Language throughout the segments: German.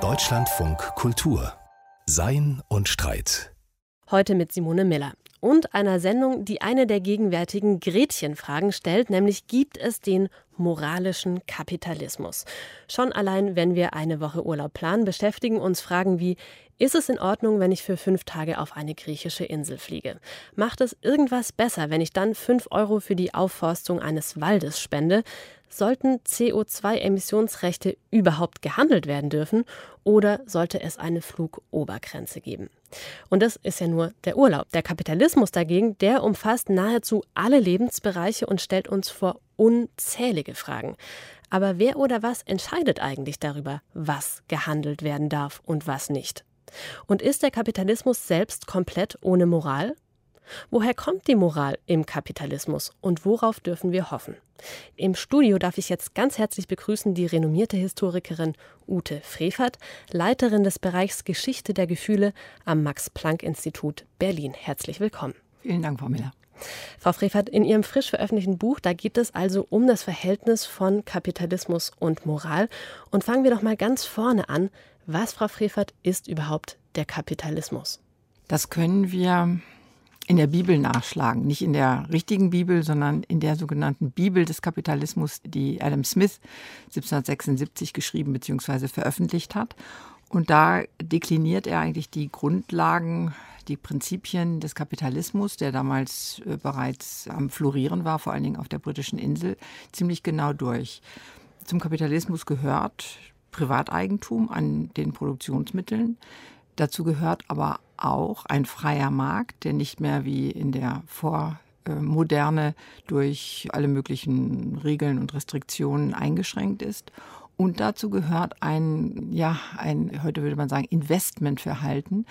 Deutschlandfunk Kultur Sein und Streit. Heute mit Simone Miller und einer Sendung, die eine der gegenwärtigen Gretchenfragen stellt, nämlich gibt es den moralischen Kapitalismus? Schon allein, wenn wir eine Woche Urlaub planen, beschäftigen uns Fragen wie, ist es in Ordnung, wenn ich für fünf Tage auf eine griechische Insel fliege? Macht es irgendwas besser, wenn ich dann fünf Euro für die Aufforstung eines Waldes spende? Sollten CO2-Emissionsrechte überhaupt gehandelt werden dürfen oder sollte es eine Flugobergrenze geben? Und das ist ja nur der Urlaub. Der Kapitalismus dagegen, der umfasst nahezu alle Lebensbereiche und stellt uns vor unzählige Fragen. Aber wer oder was entscheidet eigentlich darüber, was gehandelt werden darf und was nicht? Und ist der Kapitalismus selbst komplett ohne Moral? Woher kommt die Moral im Kapitalismus und worauf dürfen wir hoffen? Im Studio darf ich jetzt ganz herzlich begrüßen die renommierte Historikerin Ute Frevert, Leiterin des Bereichs Geschichte der Gefühle am Max-Planck-Institut Berlin. Herzlich willkommen. Vielen Dank, Frau Miller. Frau Frevert, in Ihrem frisch veröffentlichten Buch, da geht es also um das Verhältnis von Kapitalismus und Moral. Und fangen wir doch mal ganz vorne an. Was, Frau Frevert, ist überhaupt der Kapitalismus? Das können wir in der Bibel nachschlagen. Nicht in der richtigen Bibel, sondern in der sogenannten Bibel des Kapitalismus, die Adam Smith 1776 geschrieben bzw. veröffentlicht hat. Und da dekliniert er eigentlich die Grundlagen, die Prinzipien des Kapitalismus, der damals äh, bereits am Florieren war, vor allen Dingen auf der britischen Insel, ziemlich genau durch. Zum Kapitalismus gehört Privateigentum an den Produktionsmitteln. Dazu gehört aber auch ein freier Markt, der nicht mehr wie in der Vormoderne durch alle möglichen Regeln und Restriktionen eingeschränkt ist. Und dazu gehört ein, ja, ein, heute würde man sagen, Investmentverhalten,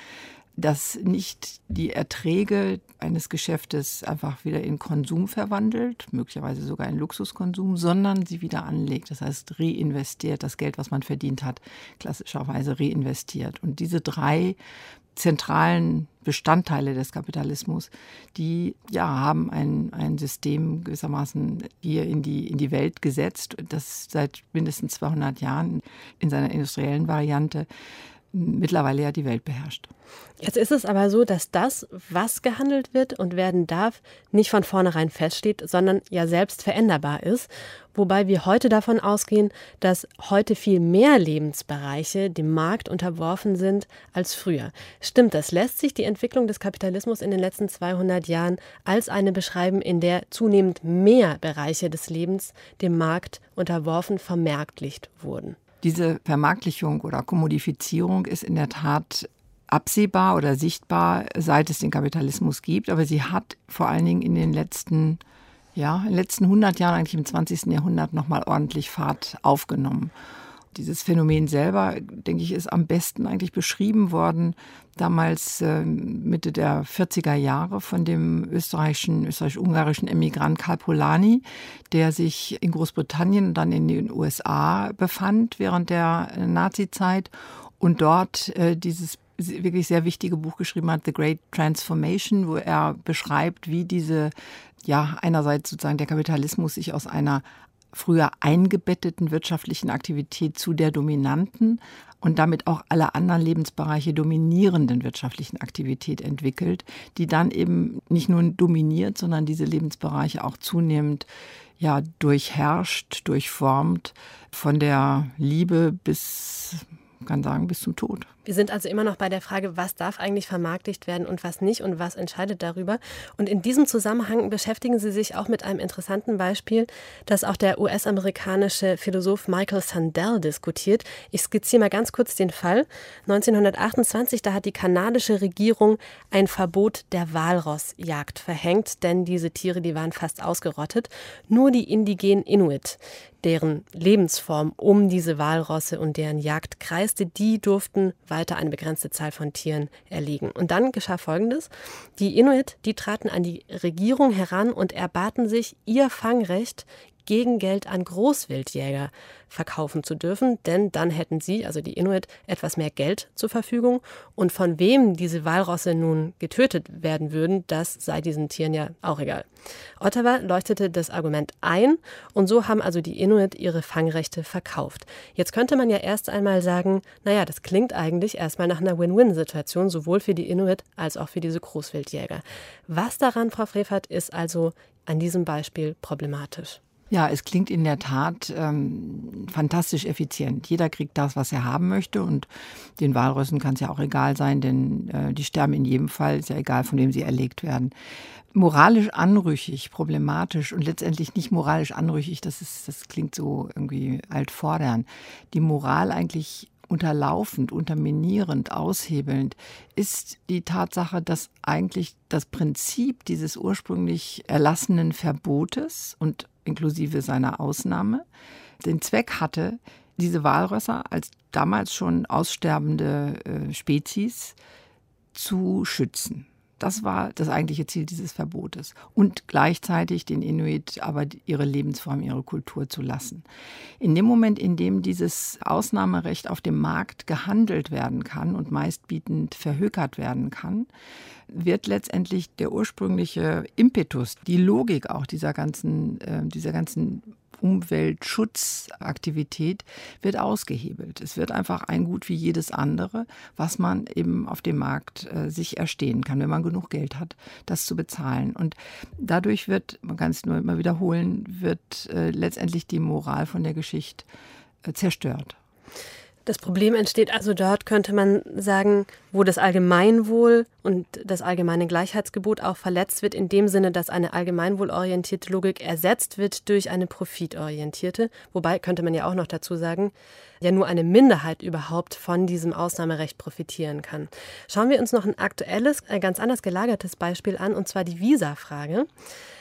das nicht die Erträge eines Geschäftes einfach wieder in Konsum verwandelt, möglicherweise sogar in Luxuskonsum, sondern sie wieder anlegt. Das heißt, reinvestiert, das Geld, was man verdient hat, klassischerweise reinvestiert. Und diese drei zentralen Bestandteile des Kapitalismus, die ja haben ein, ein System gewissermaßen hier in die, in die Welt gesetzt, das seit mindestens 200 Jahren in seiner industriellen Variante mittlerweile ja die Welt beherrscht. Jetzt ist es aber so, dass das, was gehandelt wird und werden darf, nicht von vornherein feststeht, sondern ja selbst veränderbar ist. Wobei wir heute davon ausgehen, dass heute viel mehr Lebensbereiche dem Markt unterworfen sind als früher. Stimmt das? Lässt sich die Entwicklung des Kapitalismus in den letzten 200 Jahren als eine beschreiben, in der zunehmend mehr Bereiche des Lebens dem Markt unterworfen, vermerktlicht wurden? Diese Vermarktlichung oder Kommodifizierung ist in der Tat absehbar oder sichtbar, seit es den Kapitalismus gibt, aber sie hat vor allen Dingen in den letzten ja, in den letzten 100 Jahren, eigentlich im 20. Jahrhundert, nochmal ordentlich Fahrt aufgenommen. Dieses Phänomen selber, denke ich, ist am besten eigentlich beschrieben worden, damals äh, Mitte der 40er Jahre von dem österreichischen, österreichisch-ungarischen Emigrant Karl Polanyi, der sich in Großbritannien und dann in den USA befand während der Nazizeit und dort äh, dieses wirklich sehr wichtige Buch geschrieben hat, The Great Transformation, wo er beschreibt, wie diese, ja, einerseits sozusagen der Kapitalismus sich aus einer früher eingebetteten wirtschaftlichen Aktivität zu der dominanten und damit auch alle anderen Lebensbereiche dominierenden wirtschaftlichen Aktivität entwickelt, die dann eben nicht nur dominiert, sondern diese Lebensbereiche auch zunehmend ja durchherrscht, durchformt, von der Liebe bis kann sagen bis zum Tod. Wir sind also immer noch bei der Frage, was darf eigentlich vermarktigt werden und was nicht und was entscheidet darüber. Und in diesem Zusammenhang beschäftigen Sie sich auch mit einem interessanten Beispiel, das auch der US-amerikanische Philosoph Michael Sandel diskutiert. Ich skizziere mal ganz kurz den Fall. 1928, da hat die kanadische Regierung ein Verbot der Walrossjagd verhängt, denn diese Tiere, die waren fast ausgerottet. Nur die indigenen Inuit, deren Lebensform um diese Walrosse und deren Jagd kreiste, die durften weiter weiter eine begrenzte Zahl von Tieren erlegen. Und dann geschah Folgendes. Die Inuit, die traten an die Regierung heran und erbaten sich ihr Fangrecht gegen Geld an Großwildjäger verkaufen zu dürfen, denn dann hätten sie, also die Inuit, etwas mehr Geld zur Verfügung. Und von wem diese Walrosse nun getötet werden würden, das sei diesen Tieren ja auch egal. Ottawa leuchtete das Argument ein und so haben also die Inuit ihre Fangrechte verkauft. Jetzt könnte man ja erst einmal sagen, naja, das klingt eigentlich erstmal nach einer Win-Win-Situation, sowohl für die Inuit als auch für diese Großwildjäger. Was daran, Frau Frevert, ist also an diesem Beispiel problematisch? Ja, es klingt in der Tat ähm, fantastisch effizient. Jeder kriegt das, was er haben möchte und den Walrössen kann es ja auch egal sein, denn äh, die sterben in jedem Fall, ist ja egal, von dem sie erlegt werden. Moralisch anrüchig, problematisch und letztendlich nicht moralisch anrüchig, das, ist, das klingt so irgendwie altfordern. Die Moral eigentlich unterlaufend, unterminierend, aushebelnd, ist die Tatsache, dass eigentlich das Prinzip dieses ursprünglich erlassenen Verbotes und inklusive seiner Ausnahme, den Zweck hatte, diese Walrösser als damals schon aussterbende äh, Spezies zu schützen. Das war das eigentliche Ziel dieses Verbotes. Und gleichzeitig den Inuit aber ihre Lebensform, ihre Kultur zu lassen. In dem Moment, in dem dieses Ausnahmerecht auf dem Markt gehandelt werden kann und meistbietend verhökert werden kann, wird letztendlich der ursprüngliche Impetus, die Logik auch dieser ganzen, äh, dieser ganzen Umweltschutzaktivität wird ausgehebelt. Es wird einfach ein Gut wie jedes andere, was man eben auf dem Markt äh, sich erstehen kann, wenn man genug Geld hat, das zu bezahlen. Und dadurch wird, man kann es nur immer wiederholen, wird äh, letztendlich die Moral von der Geschichte äh, zerstört. Das Problem entsteht also dort, könnte man sagen, wo das Allgemeinwohl und das allgemeine Gleichheitsgebot auch verletzt wird, in dem Sinne, dass eine allgemeinwohlorientierte Logik ersetzt wird durch eine profitorientierte. Wobei, könnte man ja auch noch dazu sagen, ja nur eine Minderheit überhaupt von diesem Ausnahmerecht profitieren kann. Schauen wir uns noch ein aktuelles, ganz anders gelagertes Beispiel an, und zwar die Visa-Frage.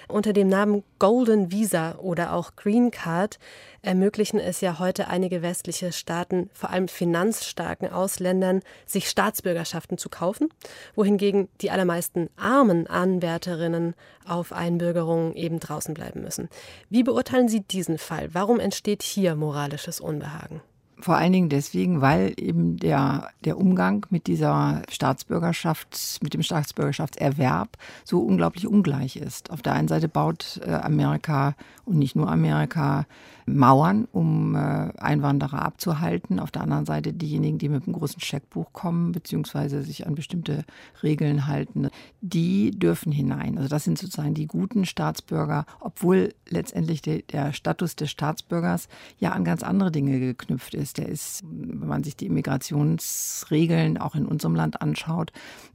Unter dem Namen Golden Visa oder auch Green Card ermöglichen es ja heute einige westliche Staaten, vor allem finanzstarken Ausländern, sich Staatsbürgerschaften zu kaufen, wohingegen die allermeisten armen Anwärterinnen auf Einbürgerungen eben draußen bleiben müssen. Wie beurteilen Sie diesen Fall? Warum entsteht hier moralisches Unbehagen? Vor allen Dingen deswegen, weil eben der, der Umgang mit dieser Staatsbürgerschaft, mit dem Staatsbürgerschaftserwerb so unglaublich ungleich ist. Auf der einen Seite baut äh, Amerika und nicht nur Amerika Mauern, um äh, Einwanderer abzuhalten. Auf der anderen Seite diejenigen, die mit einem großen Scheckbuch kommen, beziehungsweise sich an bestimmte Regeln halten, die dürfen hinein. Also das sind sozusagen die guten Staatsbürger, obwohl letztendlich der, der Status des Staatsbürgers ja an ganz andere Dinge geknüpft ist. Der ist, wenn man sich die Immigrationsregeln auch in unserem Land anschaut,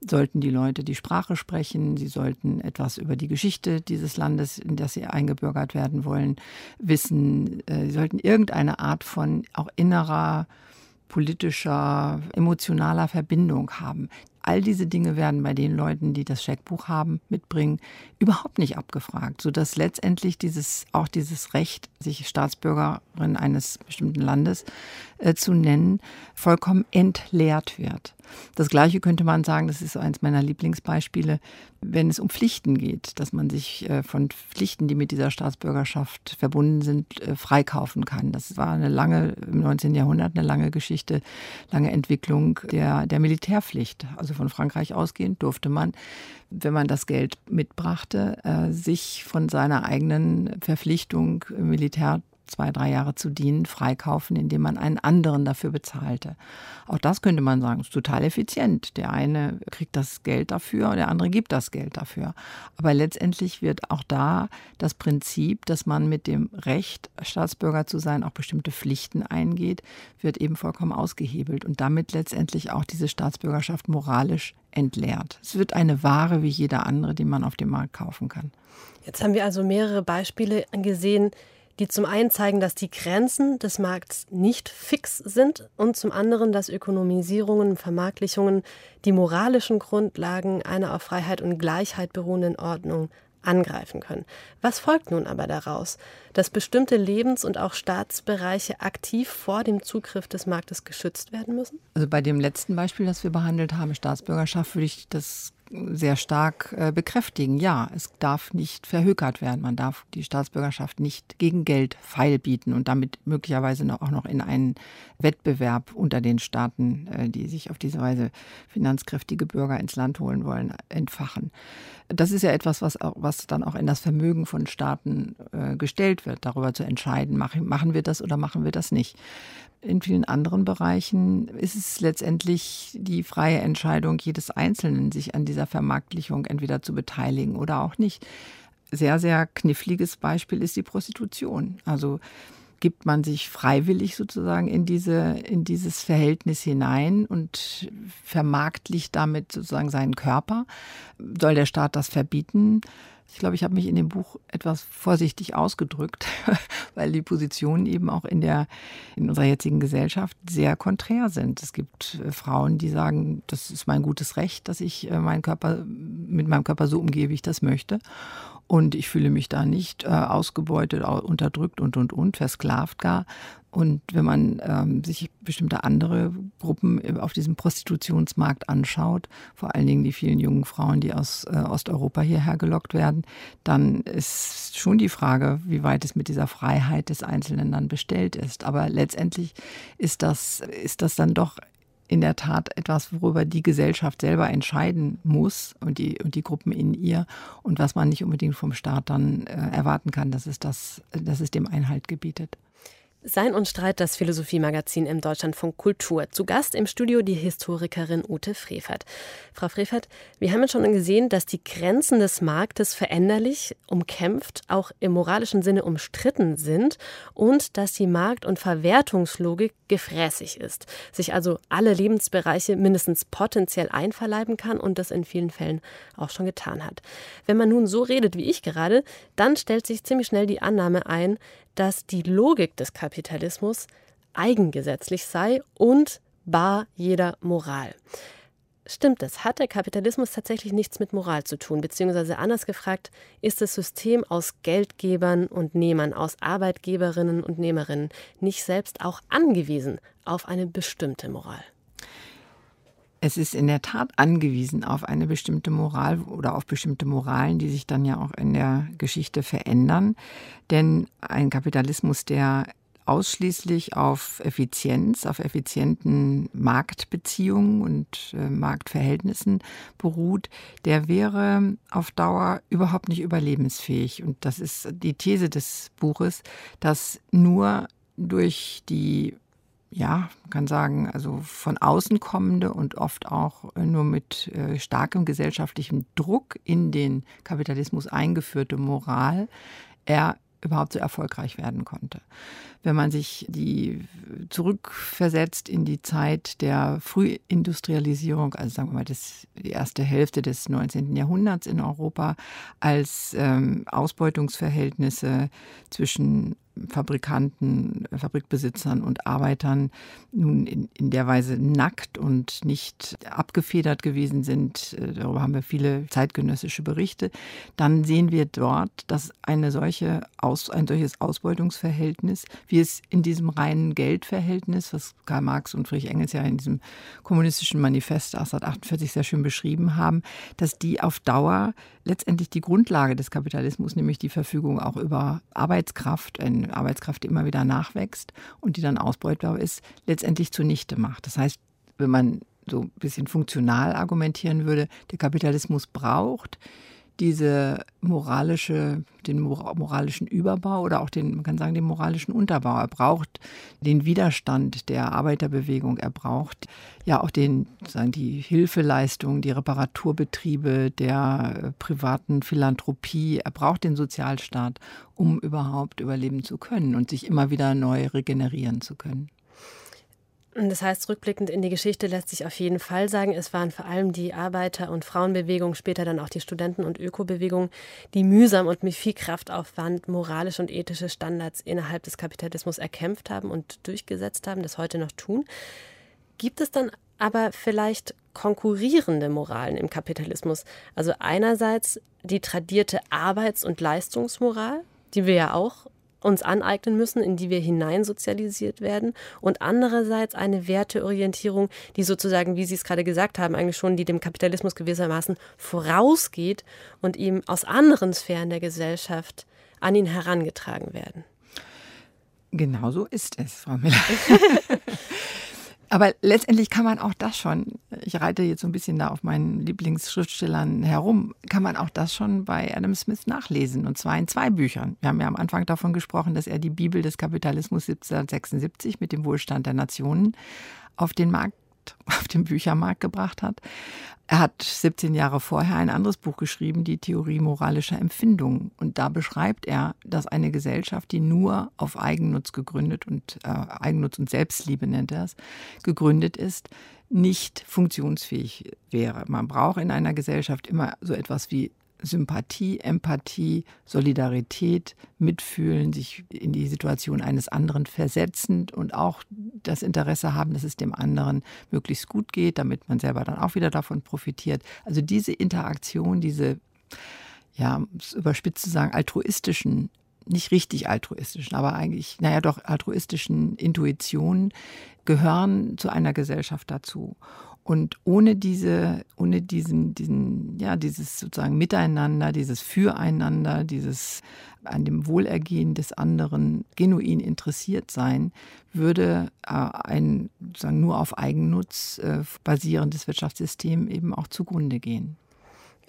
sollten die Leute die Sprache sprechen, sie sollten etwas über die Geschichte dieses Landes, in das sie eingebürgert werden wollen, wissen, äh, sie sollten irgendeine Art von auch innerer politischer, emotionaler Verbindung haben. All diese Dinge werden bei den Leuten, die das Scheckbuch haben, mitbringen, überhaupt nicht abgefragt, sodass letztendlich dieses, auch dieses Recht, sich Staatsbürgerin eines bestimmten Landes äh, zu nennen, vollkommen entleert wird. Das Gleiche könnte man sagen, das ist eines meiner Lieblingsbeispiele, wenn es um Pflichten geht, dass man sich äh, von Pflichten, die mit dieser Staatsbürgerschaft verbunden sind, äh, freikaufen kann. Das war eine lange, im 19. Jahrhundert eine lange Geschichte, lange Entwicklung der, der Militärpflicht. Also von Frankreich ausgehend durfte man, wenn man das Geld mitbrachte, äh, sich von seiner eigenen Verpflichtung Militär zwei, drei Jahre zu dienen, freikaufen, indem man einen anderen dafür bezahlte. Auch das könnte man sagen, ist total effizient. Der eine kriegt das Geld dafür, der andere gibt das Geld dafür. Aber letztendlich wird auch da das Prinzip, dass man mit dem Recht, Staatsbürger zu sein, auch bestimmte Pflichten eingeht, wird eben vollkommen ausgehebelt und damit letztendlich auch diese Staatsbürgerschaft moralisch entleert. Es wird eine Ware wie jeder andere, die man auf dem Markt kaufen kann. Jetzt haben wir also mehrere Beispiele gesehen, die zum einen zeigen, dass die Grenzen des Markts nicht fix sind und zum anderen, dass Ökonomisierungen, Vermarktlichungen die moralischen Grundlagen einer auf Freiheit und Gleichheit beruhenden Ordnung angreifen können. Was folgt nun aber daraus? Dass bestimmte Lebens- und auch Staatsbereiche aktiv vor dem Zugriff des Marktes geschützt werden müssen? Also bei dem letzten Beispiel, das wir behandelt haben, Staatsbürgerschaft, würde ich das sehr stark äh, bekräftigen. Ja, es darf nicht verhökert werden. Man darf die Staatsbürgerschaft nicht gegen Geld feilbieten und damit möglicherweise auch noch in einen Wettbewerb unter den Staaten, äh, die sich auf diese Weise finanzkräftige Bürger ins Land holen wollen, entfachen. Das ist ja etwas, was, was dann auch in das Vermögen von Staaten äh, gestellt wird, darüber zu entscheiden, machen, machen wir das oder machen wir das nicht. In vielen anderen Bereichen ist es letztendlich die freie Entscheidung jedes Einzelnen, sich an dieser Vermarktlichung entweder zu beteiligen oder auch nicht. Sehr, sehr kniffliges Beispiel ist die Prostitution. Also gibt man sich freiwillig sozusagen in diese, in dieses Verhältnis hinein und vermarktlicht damit sozusagen seinen Körper. Soll der Staat das verbieten? Ich glaube, ich habe mich in dem Buch etwas vorsichtig ausgedrückt, weil die Positionen eben auch in der, in unserer jetzigen Gesellschaft sehr konträr sind. Es gibt äh, Frauen, die sagen, das ist mein gutes Recht, dass ich äh, meinen Körper, mit meinem Körper so umgehe, wie ich das möchte. Und ich fühle mich da nicht äh, ausgebeutet, unterdrückt und, und, und, versklavt gar. Und wenn man ähm, sich bestimmte andere Gruppen auf diesem Prostitutionsmarkt anschaut, vor allen Dingen die vielen jungen Frauen, die aus äh, Osteuropa hierher gelockt werden, dann ist schon die Frage, wie weit es mit dieser Freiheit des Einzelnen dann bestellt ist. Aber letztendlich ist das, ist das dann doch in der Tat etwas, worüber die Gesellschaft selber entscheiden muss und die, und die Gruppen in ihr und was man nicht unbedingt vom Staat dann äh, erwarten kann, dass es, das, dass es dem Einhalt gebietet. Sein und Streit, das Philosophiemagazin im Deutschlandfunk Kultur. Zu Gast im Studio die Historikerin Ute Frevert. Frau Frevert, wir haben jetzt schon gesehen, dass die Grenzen des Marktes veränderlich, umkämpft, auch im moralischen Sinne umstritten sind und dass die Markt- und Verwertungslogik gefräßig ist, sich also alle Lebensbereiche mindestens potenziell einverleiben kann und das in vielen Fällen auch schon getan hat. Wenn man nun so redet wie ich gerade, dann stellt sich ziemlich schnell die Annahme ein, dass die Logik des Kapitalismus eigengesetzlich sei und bar jeder Moral. Stimmt es? Hat der Kapitalismus tatsächlich nichts mit Moral zu tun? Beziehungsweise anders gefragt, ist das System aus Geldgebern und Nehmern, aus Arbeitgeberinnen und Nehmerinnen nicht selbst auch angewiesen auf eine bestimmte Moral? Es ist in der Tat angewiesen auf eine bestimmte Moral oder auf bestimmte Moralen, die sich dann ja auch in der Geschichte verändern. Denn ein Kapitalismus, der ausschließlich auf Effizienz, auf effizienten Marktbeziehungen und äh, Marktverhältnissen beruht, der wäre auf Dauer überhaupt nicht überlebensfähig. Und das ist die These des Buches, dass nur durch die ja, man kann sagen, also von außen kommende und oft auch äh, nur mit äh, starkem gesellschaftlichem Druck in den Kapitalismus eingeführte Moral er überhaupt so erfolgreich werden konnte. Wenn man sich die zurückversetzt in die Zeit der Frühindustrialisierung, also sagen wir mal das, die erste Hälfte des 19. Jahrhunderts in Europa, als ähm, Ausbeutungsverhältnisse zwischen Fabrikanten, Fabrikbesitzern und Arbeitern nun in, in der Weise nackt und nicht abgefedert gewesen sind. Äh, darüber haben wir viele zeitgenössische Berichte. Dann sehen wir dort, dass eine solche Aus, ein solches Ausbeutungsverhältnis, wie es in diesem reinen Geldverhältnis, was Karl Marx und Friedrich Engels ja in diesem kommunistischen Manifest 1848 sehr schön beschrieben haben, dass die auf Dauer letztendlich die Grundlage des Kapitalismus, nämlich die Verfügung auch über Arbeitskraft, eine Arbeitskraft, immer wieder nachwächst und die dann ausbeutbar ist, letztendlich zunichte macht. Das heißt, wenn man so ein bisschen funktional argumentieren würde, der Kapitalismus braucht diese moralische, den moralischen Überbau oder auch den, man kann sagen, den moralischen Unterbau. Er braucht den Widerstand der Arbeiterbewegung. Er braucht ja auch den, sagen, die Hilfeleistung, die Reparaturbetriebe der privaten Philanthropie. Er braucht den Sozialstaat, um überhaupt überleben zu können und sich immer wieder neu regenerieren zu können. Das heißt, rückblickend in die Geschichte lässt sich auf jeden Fall sagen, es waren vor allem die Arbeiter- und Frauenbewegung, später dann auch die Studenten- und Ökobewegung, die mühsam und mit viel Kraftaufwand moralische und ethische Standards innerhalb des Kapitalismus erkämpft haben und durchgesetzt haben, das heute noch tun. Gibt es dann aber vielleicht konkurrierende Moralen im Kapitalismus? Also einerseits die tradierte Arbeits- und Leistungsmoral, die wir ja auch uns aneignen müssen, in die wir hineinsozialisiert werden und andererseits eine Werteorientierung, die sozusagen, wie Sie es gerade gesagt haben, eigentlich schon, die dem Kapitalismus gewissermaßen vorausgeht und ihm aus anderen Sphären der Gesellschaft an ihn herangetragen werden. Genau so ist es, Frau Miller. Aber letztendlich kann man auch das schon, ich reite jetzt so ein bisschen da auf meinen Lieblingsschriftstellern herum, kann man auch das schon bei Adam Smith nachlesen. Und zwar in zwei Büchern. Wir haben ja am Anfang davon gesprochen, dass er die Bibel des Kapitalismus 1776 mit dem Wohlstand der Nationen auf den Markt auf den Büchermarkt gebracht hat. Er hat 17 Jahre vorher ein anderes Buch geschrieben, die Theorie moralischer Empfindungen. Und da beschreibt er, dass eine Gesellschaft, die nur auf Eigennutz gegründet und äh, Eigennutz und Selbstliebe nennt er es, gegründet ist, nicht funktionsfähig wäre. Man braucht in einer Gesellschaft immer so etwas wie Sympathie, Empathie, Solidarität, Mitfühlen, sich in die Situation eines anderen versetzen und auch das Interesse haben, dass es dem anderen möglichst gut geht, damit man selber dann auch wieder davon profitiert. Also diese Interaktion, diese, ja, überspitzt zu sagen, altruistischen nicht richtig altruistischen, aber eigentlich, naja, doch altruistischen Intuitionen gehören zu einer Gesellschaft dazu. Und ohne diese, ohne diesen, diesen, ja, dieses sozusagen Miteinander, dieses Füreinander, dieses an dem Wohlergehen des anderen genuin interessiert sein, würde äh, ein sozusagen nur auf Eigennutz äh, basierendes Wirtschaftssystem eben auch zugrunde gehen.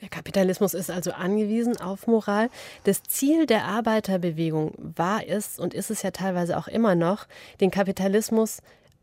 Der Kapitalismus ist also angewiesen auf Moral. Das Ziel der Arbeiterbewegung war es und ist es ja teilweise auch immer noch, den Kapitalismus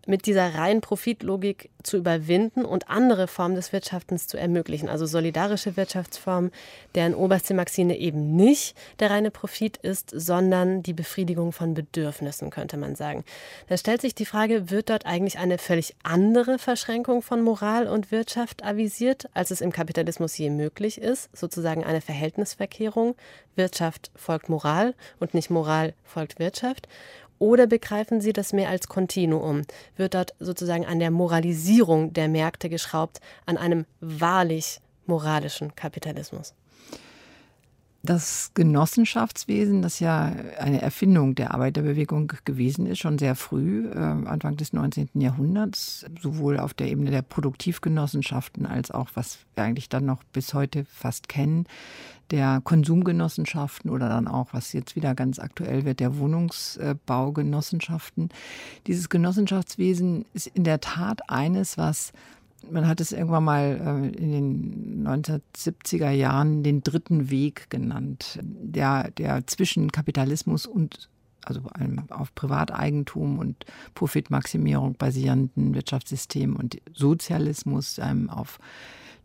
mit dieser reinen Profitlogik zu überwinden und andere Formen des Wirtschaftens zu ermöglichen. Also solidarische Wirtschaftsformen, deren oberste Maxime eben nicht der reine Profit ist, sondern die Befriedigung von Bedürfnissen, könnte man sagen. Da stellt sich die Frage, wird dort eigentlich eine völlig andere Verschränkung von Moral und Wirtschaft avisiert, als es im Kapitalismus je möglich ist, sozusagen eine Verhältnisverkehrung. Wirtschaft folgt Moral und nicht Moral folgt Wirtschaft. Oder begreifen Sie das mehr als Kontinuum? Wird dort sozusagen an der Moralisierung der Märkte geschraubt, an einem wahrlich moralischen Kapitalismus? Das Genossenschaftswesen, das ja eine Erfindung der Arbeiterbewegung gewesen ist, schon sehr früh, äh, Anfang des 19. Jahrhunderts, sowohl auf der Ebene der Produktivgenossenschaften als auch, was wir eigentlich dann noch bis heute fast kennen, der Konsumgenossenschaften oder dann auch, was jetzt wieder ganz aktuell wird, der Wohnungsbaugenossenschaften. Dieses Genossenschaftswesen ist in der Tat eines, was man hat es irgendwann mal äh, in den 1970er Jahren den dritten Weg genannt, der, der zwischen Kapitalismus und also einem auf Privateigentum und Profitmaximierung basierenden Wirtschaftssystem und Sozialismus, einem auf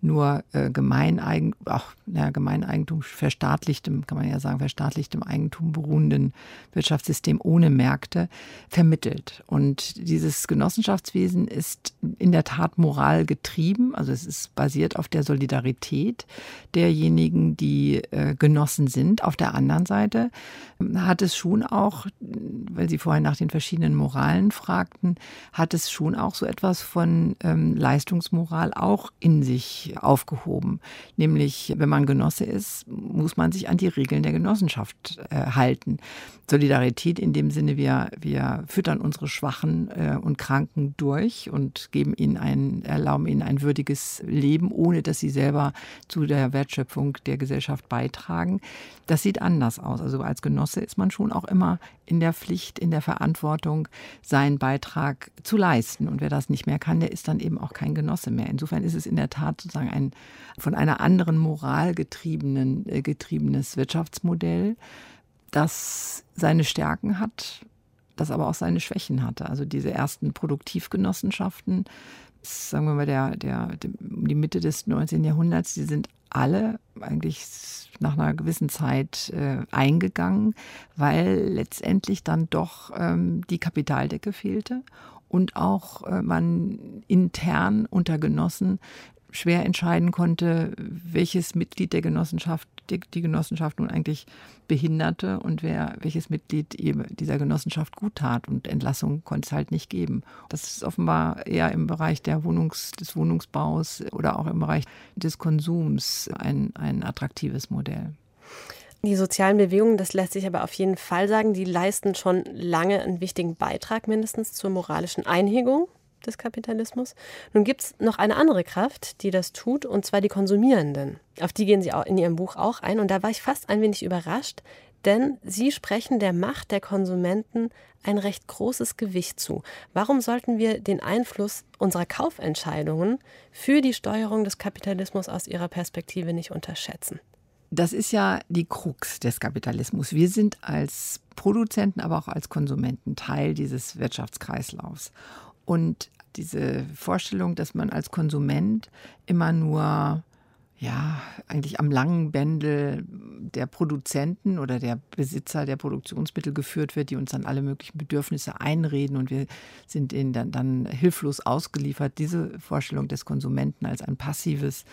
nur äh, Gemeineigen, ach, ja, Gemeineigentum, verstaatlichtem, kann man ja sagen, verstaatlichtem Eigentum beruhenden Wirtschaftssystem ohne Märkte vermittelt. Und dieses Genossenschaftswesen ist in der Tat moral getrieben, also es ist basiert auf der Solidarität derjenigen, die äh, Genossen sind. Auf der anderen Seite hat es schon auch, weil Sie vorhin nach den verschiedenen Moralen fragten, hat es schon auch so etwas von ähm, Leistungsmoral auch in aufgehoben. Nämlich, wenn man Genosse ist, muss man sich an die Regeln der Genossenschaft äh, halten. Solidarität in dem Sinne, wir, wir füttern unsere Schwachen äh, und Kranken durch und geben ihnen ein, erlauben ihnen ein würdiges Leben, ohne dass sie selber zu der Wertschöpfung der Gesellschaft beitragen. Das sieht anders aus. Also als Genosse ist man schon auch immer in der Pflicht, in der Verantwortung, seinen Beitrag zu leisten. Und wer das nicht mehr kann, der ist dann eben auch kein Genosse mehr. Insofern ist es in der Tat sozusagen ein von einer anderen Moral getriebenen, äh, getriebenes Wirtschaftsmodell, das seine Stärken hat, das aber auch seine Schwächen hatte. Also diese ersten Produktivgenossenschaften, sagen wir mal, der, der, die Mitte des 19. Jahrhunderts, die sind alle eigentlich nach einer gewissen Zeit äh, eingegangen, weil letztendlich dann doch ähm, die Kapitaldecke fehlte und auch äh, man intern unter Genossen schwer entscheiden konnte, welches Mitglied der Genossenschaft die, die Genossenschaft nun eigentlich behinderte und wer welches Mitglied dieser Genossenschaft gut tat. Und Entlassung konnte es halt nicht geben. Das ist offenbar eher im Bereich der Wohnungs, des Wohnungsbaus oder auch im Bereich des Konsums ein, ein attraktives Modell. Die sozialen Bewegungen, das lässt sich aber auf jeden Fall sagen, die leisten schon lange einen wichtigen Beitrag mindestens zur moralischen Einhegung des Kapitalismus. Nun gibt es noch eine andere Kraft, die das tut, und zwar die Konsumierenden. Auf die gehen Sie in Ihrem Buch auch ein. Und da war ich fast ein wenig überrascht, denn Sie sprechen der Macht der Konsumenten ein recht großes Gewicht zu. Warum sollten wir den Einfluss unserer Kaufentscheidungen für die Steuerung des Kapitalismus aus Ihrer Perspektive nicht unterschätzen? Das ist ja die Krux des Kapitalismus. Wir sind als Produzenten, aber auch als Konsumenten Teil dieses Wirtschaftskreislaufs. Und diese Vorstellung, dass man als Konsument immer nur ja, eigentlich am langen Bändel der Produzenten oder der Besitzer der Produktionsmittel geführt wird, die uns dann alle möglichen Bedürfnisse einreden und wir sind ihnen dann, dann hilflos ausgeliefert. Diese Vorstellung des Konsumenten als ein passives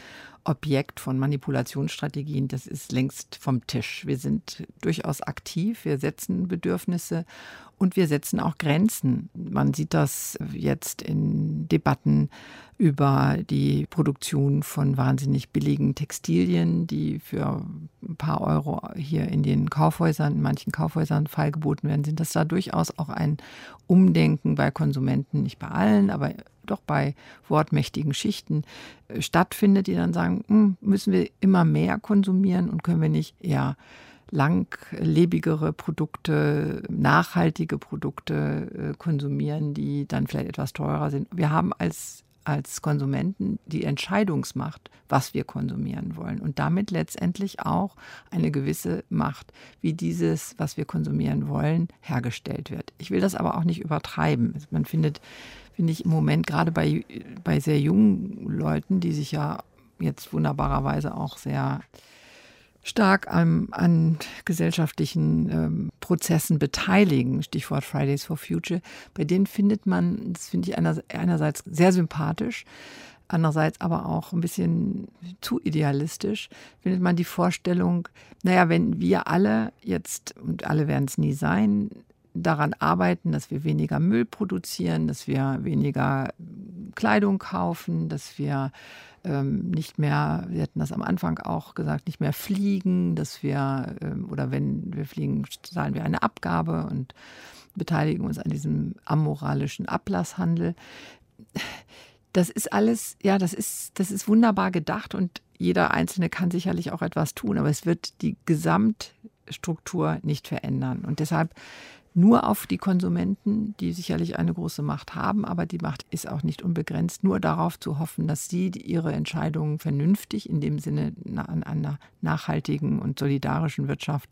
Objekt von Manipulationsstrategien, das ist längst vom Tisch. Wir sind durchaus aktiv, wir setzen Bedürfnisse und wir setzen auch Grenzen. Man sieht das jetzt in Debatten über die Produktion von wahnsinnig billigen Textilien, die für ein paar Euro hier in den Kaufhäusern, in manchen Kaufhäusern feilgeboten werden, sind das da durchaus auch ein Umdenken bei Konsumenten, nicht bei allen, aber doch bei wortmächtigen Schichten äh, stattfindet, die dann sagen, hm, müssen wir immer mehr konsumieren und können wir nicht eher langlebigere Produkte, nachhaltige Produkte äh, konsumieren, die dann vielleicht etwas teurer sind. Wir haben als als Konsumenten die Entscheidungsmacht, was wir konsumieren wollen und damit letztendlich auch eine gewisse Macht, wie dieses, was wir konsumieren wollen, hergestellt wird. Ich will das aber auch nicht übertreiben. Man findet finde ich im Moment gerade bei, bei sehr jungen Leuten, die sich ja jetzt wunderbarerweise auch sehr stark an, an gesellschaftlichen ähm, Prozessen beteiligen, Stichwort Fridays for Future, bei denen findet man, das finde ich einer, einerseits sehr sympathisch, andererseits aber auch ein bisschen zu idealistisch, findet man die Vorstellung, naja, wenn wir alle jetzt, und alle werden es nie sein, daran arbeiten, dass wir weniger Müll produzieren, dass wir weniger Kleidung kaufen, dass wir ähm, nicht mehr, wir hatten das am Anfang auch gesagt, nicht mehr fliegen, dass wir, ähm, oder wenn wir fliegen, zahlen wir eine Abgabe und beteiligen uns an diesem amoralischen Ablasshandel. Das ist alles, ja, das ist, das ist wunderbar gedacht und jeder Einzelne kann sicherlich auch etwas tun, aber es wird die Gesamtstruktur nicht verändern. Und deshalb nur auf die Konsumenten, die sicherlich eine große Macht haben, aber die Macht ist auch nicht unbegrenzt, nur darauf zu hoffen, dass sie ihre Entscheidungen vernünftig, in dem Sinne an einer nachhaltigen und solidarischen Wirtschaft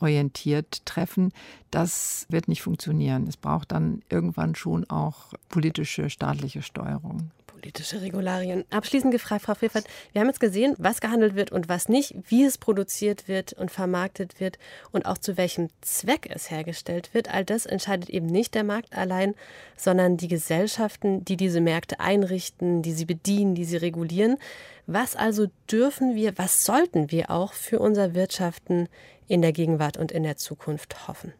orientiert treffen, das wird nicht funktionieren. Es braucht dann irgendwann schon auch politische, staatliche Steuerung politische Regularien. Abschließend gefragt, Frau Pfeffert, wir haben jetzt gesehen, was gehandelt wird und was nicht, wie es produziert wird und vermarktet wird und auch zu welchem Zweck es hergestellt wird. All das entscheidet eben nicht der Markt allein, sondern die Gesellschaften, die diese Märkte einrichten, die sie bedienen, die sie regulieren. Was also dürfen wir, was sollten wir auch für unser Wirtschaften in der Gegenwart und in der Zukunft hoffen?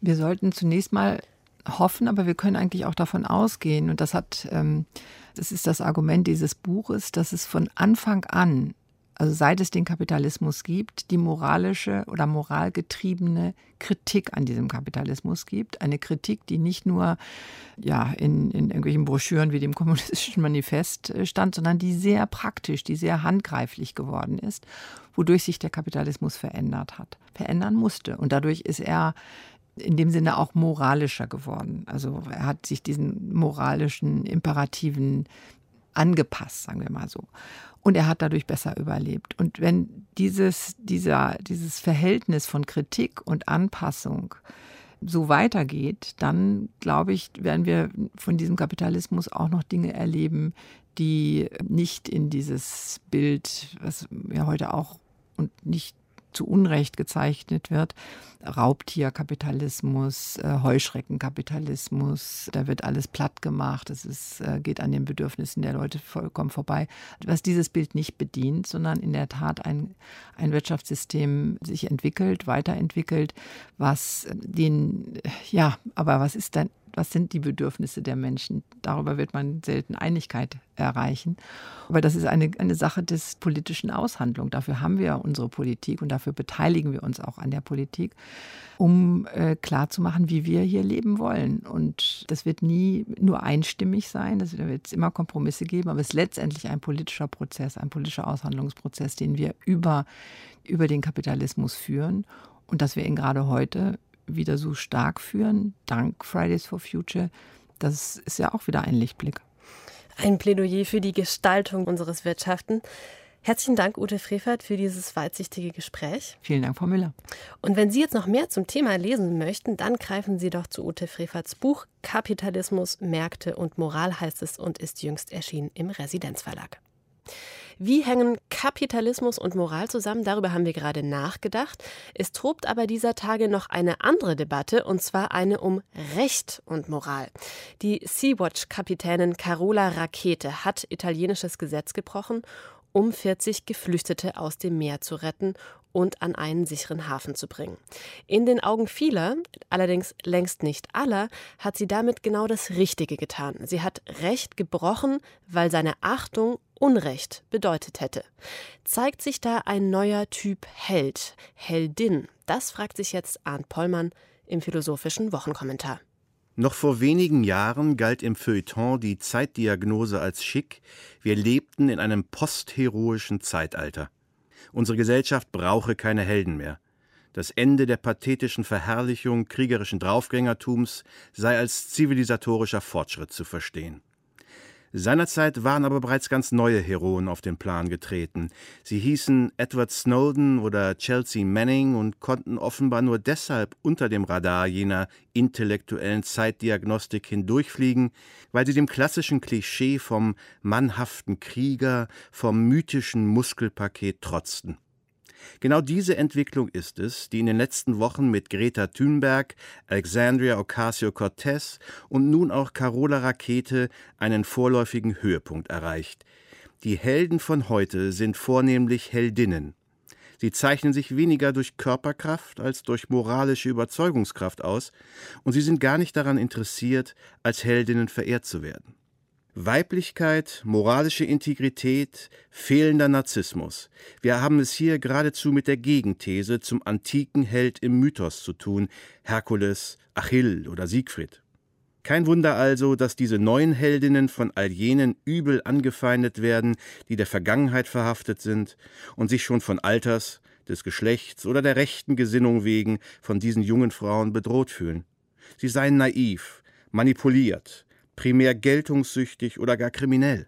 Wir sollten zunächst mal hoffen, aber wir können eigentlich auch davon ausgehen, und das hat, ähm, das ist das Argument dieses Buches, dass es von Anfang an, also seit es den Kapitalismus gibt, die moralische oder moralgetriebene Kritik an diesem Kapitalismus gibt. Eine Kritik, die nicht nur ja, in, in irgendwelchen Broschüren wie dem Kommunistischen Manifest äh, stand, sondern die sehr praktisch, die sehr handgreiflich geworden ist, wodurch sich der Kapitalismus verändert hat, verändern musste. Und dadurch ist er in dem Sinne auch moralischer geworden. Also er hat sich diesen moralischen Imperativen angepasst, sagen wir mal so. Und er hat dadurch besser überlebt. Und wenn dieses, dieser, dieses Verhältnis von Kritik und Anpassung so weitergeht, dann glaube ich, werden wir von diesem Kapitalismus auch noch Dinge erleben, die nicht in dieses Bild, was ja heute auch und nicht zu Unrecht gezeichnet wird. Raubtierkapitalismus, äh, Heuschreckenkapitalismus, da wird alles platt gemacht, es ist, äh, geht an den Bedürfnissen der Leute vollkommen vorbei. Was dieses Bild nicht bedient, sondern in der Tat ein, ein Wirtschaftssystem sich entwickelt, weiterentwickelt, was den, ja, aber was ist dann was sind die Bedürfnisse der Menschen. Darüber wird man selten Einigkeit erreichen. Aber das ist eine, eine Sache des politischen Aushandlung. Dafür haben wir unsere Politik und dafür beteiligen wir uns auch an der Politik, um äh, klarzumachen, wie wir hier leben wollen. Und das wird nie nur einstimmig sein, es wird immer Kompromisse geben, aber es ist letztendlich ein politischer Prozess, ein politischer Aushandlungsprozess, den wir über, über den Kapitalismus führen und dass wir ihn gerade heute wieder so stark führen, dank Fridays for Future, das ist ja auch wieder ein Lichtblick. Ein Plädoyer für die Gestaltung unseres Wirtschaften. Herzlichen Dank, Ute Frevert, für dieses weitsichtige Gespräch. Vielen Dank, Frau Müller. Und wenn Sie jetzt noch mehr zum Thema lesen möchten, dann greifen Sie doch zu Ute Freverts Buch Kapitalismus, Märkte und Moral heißt es und ist jüngst erschienen im Residenzverlag. Wie hängen Kapitalismus und Moral zusammen? Darüber haben wir gerade nachgedacht. Es tobt aber dieser Tage noch eine andere Debatte, und zwar eine um Recht und Moral. Die Sea-Watch-Kapitänin Carola Rakete hat italienisches Gesetz gebrochen um 40 Geflüchtete aus dem Meer zu retten und an einen sicheren Hafen zu bringen. In den Augen vieler, allerdings längst nicht aller, hat sie damit genau das Richtige getan. Sie hat Recht gebrochen, weil seine Achtung Unrecht bedeutet hätte. Zeigt sich da ein neuer Typ Held, Heldin? Das fragt sich jetzt Arndt Pollmann im philosophischen Wochenkommentar. Noch vor wenigen Jahren galt im Feuilleton die Zeitdiagnose als schick, wir lebten in einem postheroischen Zeitalter. Unsere Gesellschaft brauche keine Helden mehr. Das Ende der pathetischen Verherrlichung kriegerischen Draufgängertums sei als zivilisatorischer Fortschritt zu verstehen. Seinerzeit waren aber bereits ganz neue Heroen auf den Plan getreten. Sie hießen Edward Snowden oder Chelsea Manning und konnten offenbar nur deshalb unter dem Radar jener intellektuellen Zeitdiagnostik hindurchfliegen, weil sie dem klassischen Klischee vom mannhaften Krieger, vom mythischen Muskelpaket trotzten. Genau diese Entwicklung ist es, die in den letzten Wochen mit Greta Thunberg, Alexandria Ocasio-Cortez und nun auch Carola Rakete einen vorläufigen Höhepunkt erreicht. Die Helden von heute sind vornehmlich Heldinnen. Sie zeichnen sich weniger durch Körperkraft als durch moralische Überzeugungskraft aus, und sie sind gar nicht daran interessiert, als Heldinnen verehrt zu werden. Weiblichkeit, moralische Integrität, fehlender Narzissmus. Wir haben es hier geradezu mit der Gegenthese zum antiken Held im Mythos zu tun, Herkules, Achill oder Siegfried. Kein Wunder also, dass diese neuen Heldinnen von all jenen übel angefeindet werden, die der Vergangenheit verhaftet sind und sich schon von Alters, des Geschlechts oder der rechten Gesinnung wegen von diesen jungen Frauen bedroht fühlen. Sie seien naiv, manipuliert, primär geltungssüchtig oder gar kriminell.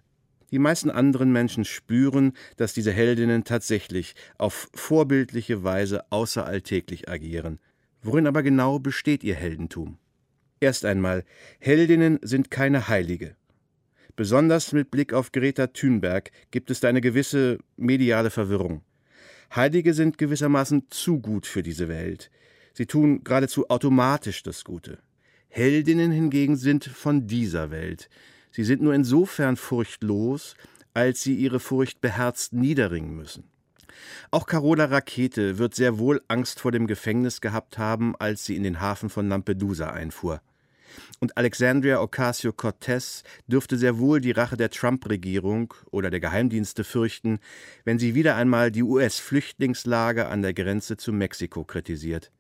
Die meisten anderen Menschen spüren, dass diese Heldinnen tatsächlich auf vorbildliche Weise außeralltäglich agieren. Worin aber genau besteht ihr Heldentum? Erst einmal, Heldinnen sind keine Heilige. Besonders mit Blick auf Greta Thunberg gibt es da eine gewisse mediale Verwirrung. Heilige sind gewissermaßen zu gut für diese Welt. Sie tun geradezu automatisch das Gute. Heldinnen hingegen sind von dieser Welt. Sie sind nur insofern furchtlos, als sie ihre Furcht beherzt niederringen müssen. Auch Carola Rakete wird sehr wohl Angst vor dem Gefängnis gehabt haben, als sie in den Hafen von Lampedusa einfuhr. Und Alexandria Ocasio-Cortez dürfte sehr wohl die Rache der Trump-Regierung oder der Geheimdienste fürchten, wenn sie wieder einmal die US-Flüchtlingslager an der Grenze zu Mexiko kritisiert.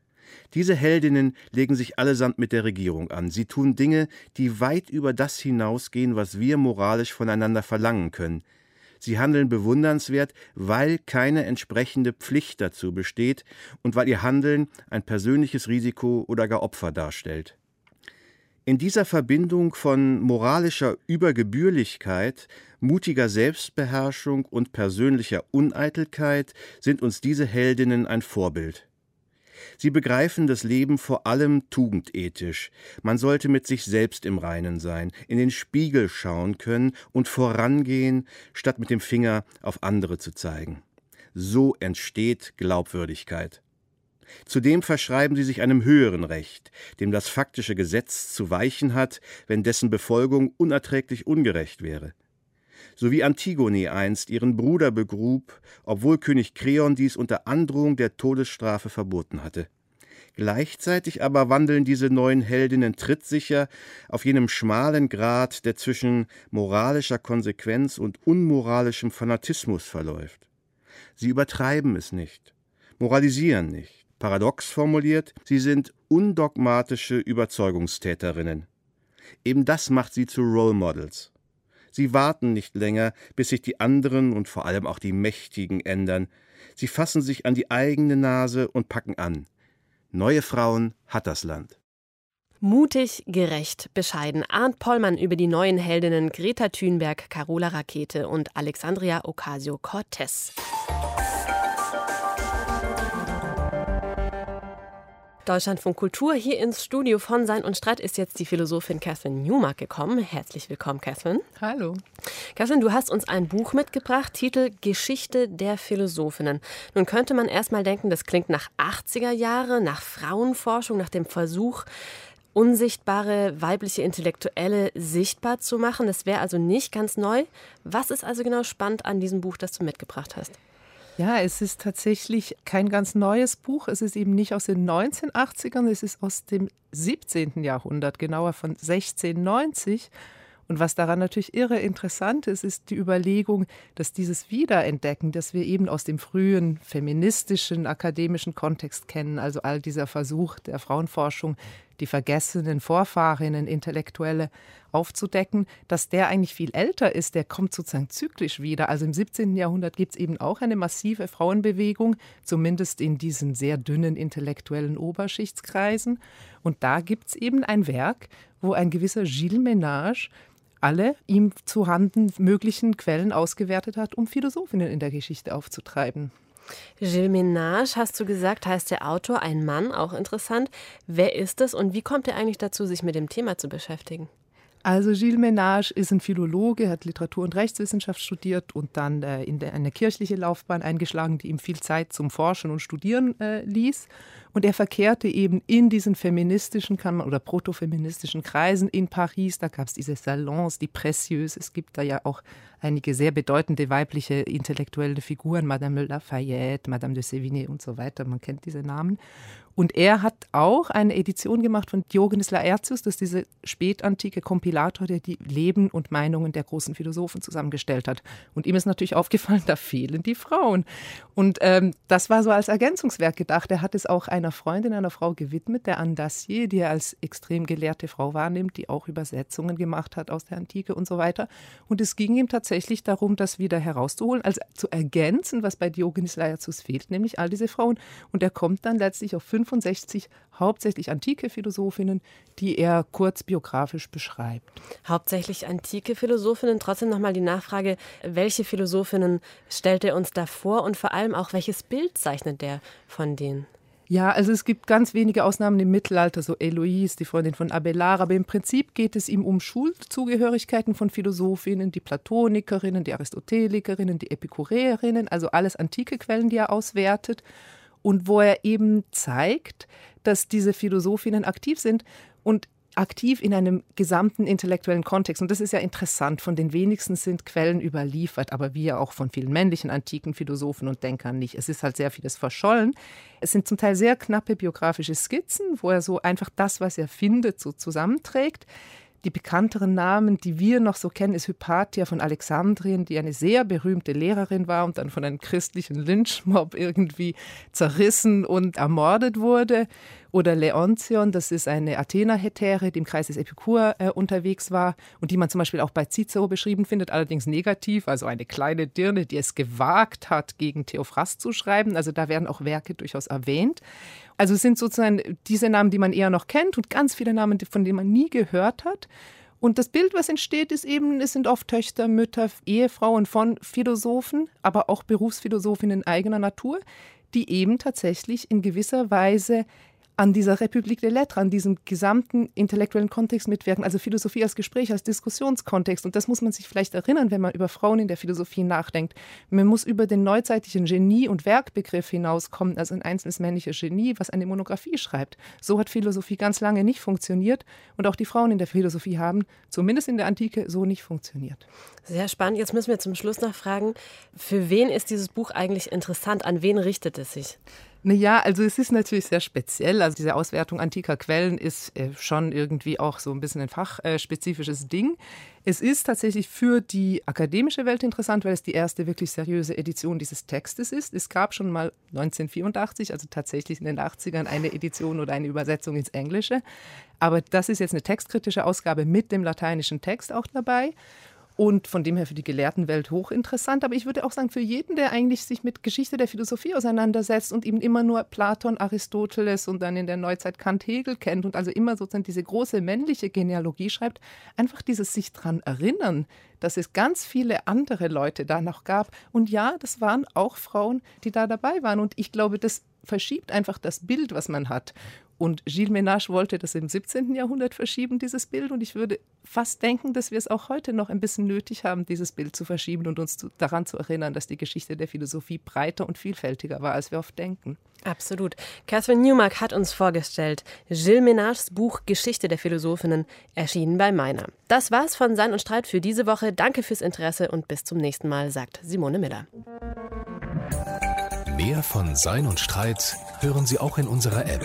Diese Heldinnen legen sich allesamt mit der Regierung an. Sie tun Dinge, die weit über das hinausgehen, was wir moralisch voneinander verlangen können. Sie handeln bewundernswert, weil keine entsprechende Pflicht dazu besteht und weil ihr Handeln ein persönliches Risiko oder gar Opfer darstellt. In dieser Verbindung von moralischer Übergebührlichkeit, mutiger Selbstbeherrschung und persönlicher Uneitelkeit sind uns diese Heldinnen ein Vorbild. Sie begreifen das Leben vor allem tugendethisch. Man sollte mit sich selbst im Reinen sein, in den Spiegel schauen können und vorangehen, statt mit dem Finger auf andere zu zeigen. So entsteht Glaubwürdigkeit. Zudem verschreiben sie sich einem höheren Recht, dem das faktische Gesetz zu weichen hat, wenn dessen Befolgung unerträglich ungerecht wäre so wie Antigone einst ihren Bruder begrub, obwohl König Kreon dies unter Androhung der Todesstrafe verboten hatte. Gleichzeitig aber wandeln diese neuen Heldinnen trittsicher auf jenem schmalen Grat, der zwischen moralischer Konsequenz und unmoralischem Fanatismus verläuft. Sie übertreiben es nicht, moralisieren nicht. Paradox formuliert, sie sind undogmatische Überzeugungstäterinnen. Eben das macht sie zu Role Models. Sie warten nicht länger, bis sich die anderen und vor allem auch die Mächtigen ändern. Sie fassen sich an die eigene Nase und packen an. Neue Frauen hat das Land. Mutig, gerecht, bescheiden. Arndt Pollmann über die neuen Heldinnen Greta Thunberg, Carola Rakete und Alexandria Ocasio-Cortez. Deutschlandfunk Kultur hier ins Studio von Sein und Streit ist jetzt die Philosophin Catherine Newmark gekommen. Herzlich willkommen, Catherine. Hallo. Catherine, du hast uns ein Buch mitgebracht, Titel Geschichte der Philosophinnen. Nun könnte man erstmal denken, das klingt nach 80er Jahre, nach Frauenforschung, nach dem Versuch, unsichtbare weibliche Intellektuelle sichtbar zu machen. Das wäre also nicht ganz neu. Was ist also genau spannend an diesem Buch, das du mitgebracht hast? Ja, es ist tatsächlich kein ganz neues Buch. Es ist eben nicht aus den 1980ern, es ist aus dem 17. Jahrhundert, genauer von 1690. Und was daran natürlich irre interessant ist, ist die Überlegung, dass dieses Wiederentdecken, das wir eben aus dem frühen feministischen, akademischen Kontext kennen, also all dieser Versuch der Frauenforschung, die vergessenen Vorfahrinnen, Intellektuelle aufzudecken, dass der eigentlich viel älter ist, der kommt sozusagen zyklisch wieder. Also im 17. Jahrhundert gibt es eben auch eine massive Frauenbewegung, zumindest in diesen sehr dünnen intellektuellen Oberschichtskreisen. Und da gibt es eben ein Werk, wo ein gewisser Gilles Ménage alle ihm zu Handen möglichen Quellen ausgewertet hat, um Philosophinnen in der Geschichte aufzutreiben. Gilles Ménage, hast du gesagt, heißt der Autor, ein Mann, auch interessant. Wer ist es und wie kommt er eigentlich dazu, sich mit dem Thema zu beschäftigen? Also Gilles Ménage ist ein Philologe, hat Literatur- und Rechtswissenschaft studiert und dann äh, in der, eine kirchliche Laufbahn eingeschlagen, die ihm viel Zeit zum Forschen und Studieren äh, ließ. Und er verkehrte eben in diesen feministischen kann oder protofeministischen Kreisen in Paris. Da gab es diese Salons, die Précieuses. Es gibt da ja auch einige sehr bedeutende weibliche intellektuelle Figuren, Madame Lafayette, Madame de Sévigné und so weiter. Man kennt diese Namen. Und er hat auch eine Edition gemacht von Diogenes Laertius, das ist dieser spätantike Kompilator, der die Leben und Meinungen der großen Philosophen zusammengestellt hat. Und ihm ist natürlich aufgefallen, da fehlen die Frauen. Und ähm, das war so als Ergänzungswerk gedacht. Er hat es auch einer Freundin, einer Frau gewidmet, der Anne Dacier, die er als extrem gelehrte Frau wahrnimmt, die auch Übersetzungen gemacht hat aus der Antike und so weiter. Und es ging ihm tatsächlich darum, das wieder herauszuholen, also zu ergänzen, was bei Diogenes Laertius fehlt, nämlich all diese Frauen. Und er kommt dann letztlich auf fünf 65 hauptsächlich antike Philosophinnen, die er kurz biografisch beschreibt. Hauptsächlich antike Philosophinnen. Trotzdem nochmal die Nachfrage, welche Philosophinnen stellt er uns da vor und vor allem auch, welches Bild zeichnet er von denen? Ja, also es gibt ganz wenige Ausnahmen im Mittelalter, so Eloise, die Freundin von Abelard, aber im Prinzip geht es ihm um Schulzugehörigkeiten von Philosophinnen, die Platonikerinnen, die Aristotelikerinnen, die Epikureerinnen, also alles antike Quellen, die er auswertet. Und wo er eben zeigt, dass diese Philosophinnen aktiv sind und aktiv in einem gesamten intellektuellen Kontext. Und das ist ja interessant. Von den wenigsten sind Quellen überliefert, aber ja auch von vielen männlichen antiken Philosophen und Denkern nicht. Es ist halt sehr vieles verschollen. Es sind zum Teil sehr knappe biografische Skizzen, wo er so einfach das, was er findet, so zusammenträgt. Die bekannteren Namen, die wir noch so kennen, ist Hypatia von Alexandrien, die eine sehr berühmte Lehrerin war und dann von einem christlichen Lynchmob irgendwie zerrissen und ermordet wurde. Oder Leontion, das ist eine Athener-Hetäre, die im Kreis des Epikur äh, unterwegs war und die man zum Beispiel auch bei Cicero beschrieben findet, allerdings negativ, also eine kleine Dirne, die es gewagt hat, gegen Theophrast zu schreiben. Also da werden auch Werke durchaus erwähnt. Also es sind sozusagen diese Namen, die man eher noch kennt und ganz viele Namen, von denen man nie gehört hat. Und das Bild, was entsteht, ist eben, es sind oft Töchter, Mütter, Ehefrauen von Philosophen, aber auch Berufsphilosophinnen eigener Natur, die eben tatsächlich in gewisser Weise an dieser Republik der Lettres, an diesem gesamten intellektuellen Kontext mitwirken, also Philosophie als Gespräch, als Diskussionskontext. Und das muss man sich vielleicht erinnern, wenn man über Frauen in der Philosophie nachdenkt. Man muss über den neuzeitlichen Genie- und Werkbegriff hinauskommen, also ein einzelnes männliches Genie, was eine Monographie schreibt. So hat Philosophie ganz lange nicht funktioniert und auch die Frauen in der Philosophie haben, zumindest in der Antike, so nicht funktioniert. Sehr spannend. Jetzt müssen wir zum Schluss noch fragen, für wen ist dieses Buch eigentlich interessant? An wen richtet es sich? Naja, also es ist natürlich sehr speziell. Also diese Auswertung antiker Quellen ist äh, schon irgendwie auch so ein bisschen ein fachspezifisches Ding. Es ist tatsächlich für die akademische Welt interessant, weil es die erste wirklich seriöse Edition dieses Textes ist. Es gab schon mal 1984, also tatsächlich in den 80ern, eine Edition oder eine Übersetzung ins Englische. Aber das ist jetzt eine textkritische Ausgabe mit dem lateinischen Text auch dabei und von dem her für die Gelehrtenwelt hochinteressant. Aber ich würde auch sagen, für jeden, der eigentlich sich mit Geschichte der Philosophie auseinandersetzt und eben immer nur Platon, Aristoteles und dann in der Neuzeit Kant, Hegel kennt und also immer sozusagen diese große männliche Genealogie schreibt, einfach dieses sich daran erinnern, dass es ganz viele andere Leute da noch gab. Und ja, das waren auch Frauen, die da dabei waren. Und ich glaube, das verschiebt einfach das Bild, was man hat. Und Gilles Ménage wollte das im 17. Jahrhundert verschieben, dieses Bild. Und ich würde fast denken, dass wir es auch heute noch ein bisschen nötig haben, dieses Bild zu verschieben und uns zu, daran zu erinnern, dass die Geschichte der Philosophie breiter und vielfältiger war, als wir oft denken. Absolut. Catherine Newmark hat uns vorgestellt, Gilles Ménages Buch Geschichte der Philosophinnen, erschienen bei Meiner. Das war's von Sein und Streit für diese Woche. Danke fürs Interesse und bis zum nächsten Mal, sagt Simone Miller. Mehr von Sein und Streit hören Sie auch in unserer App,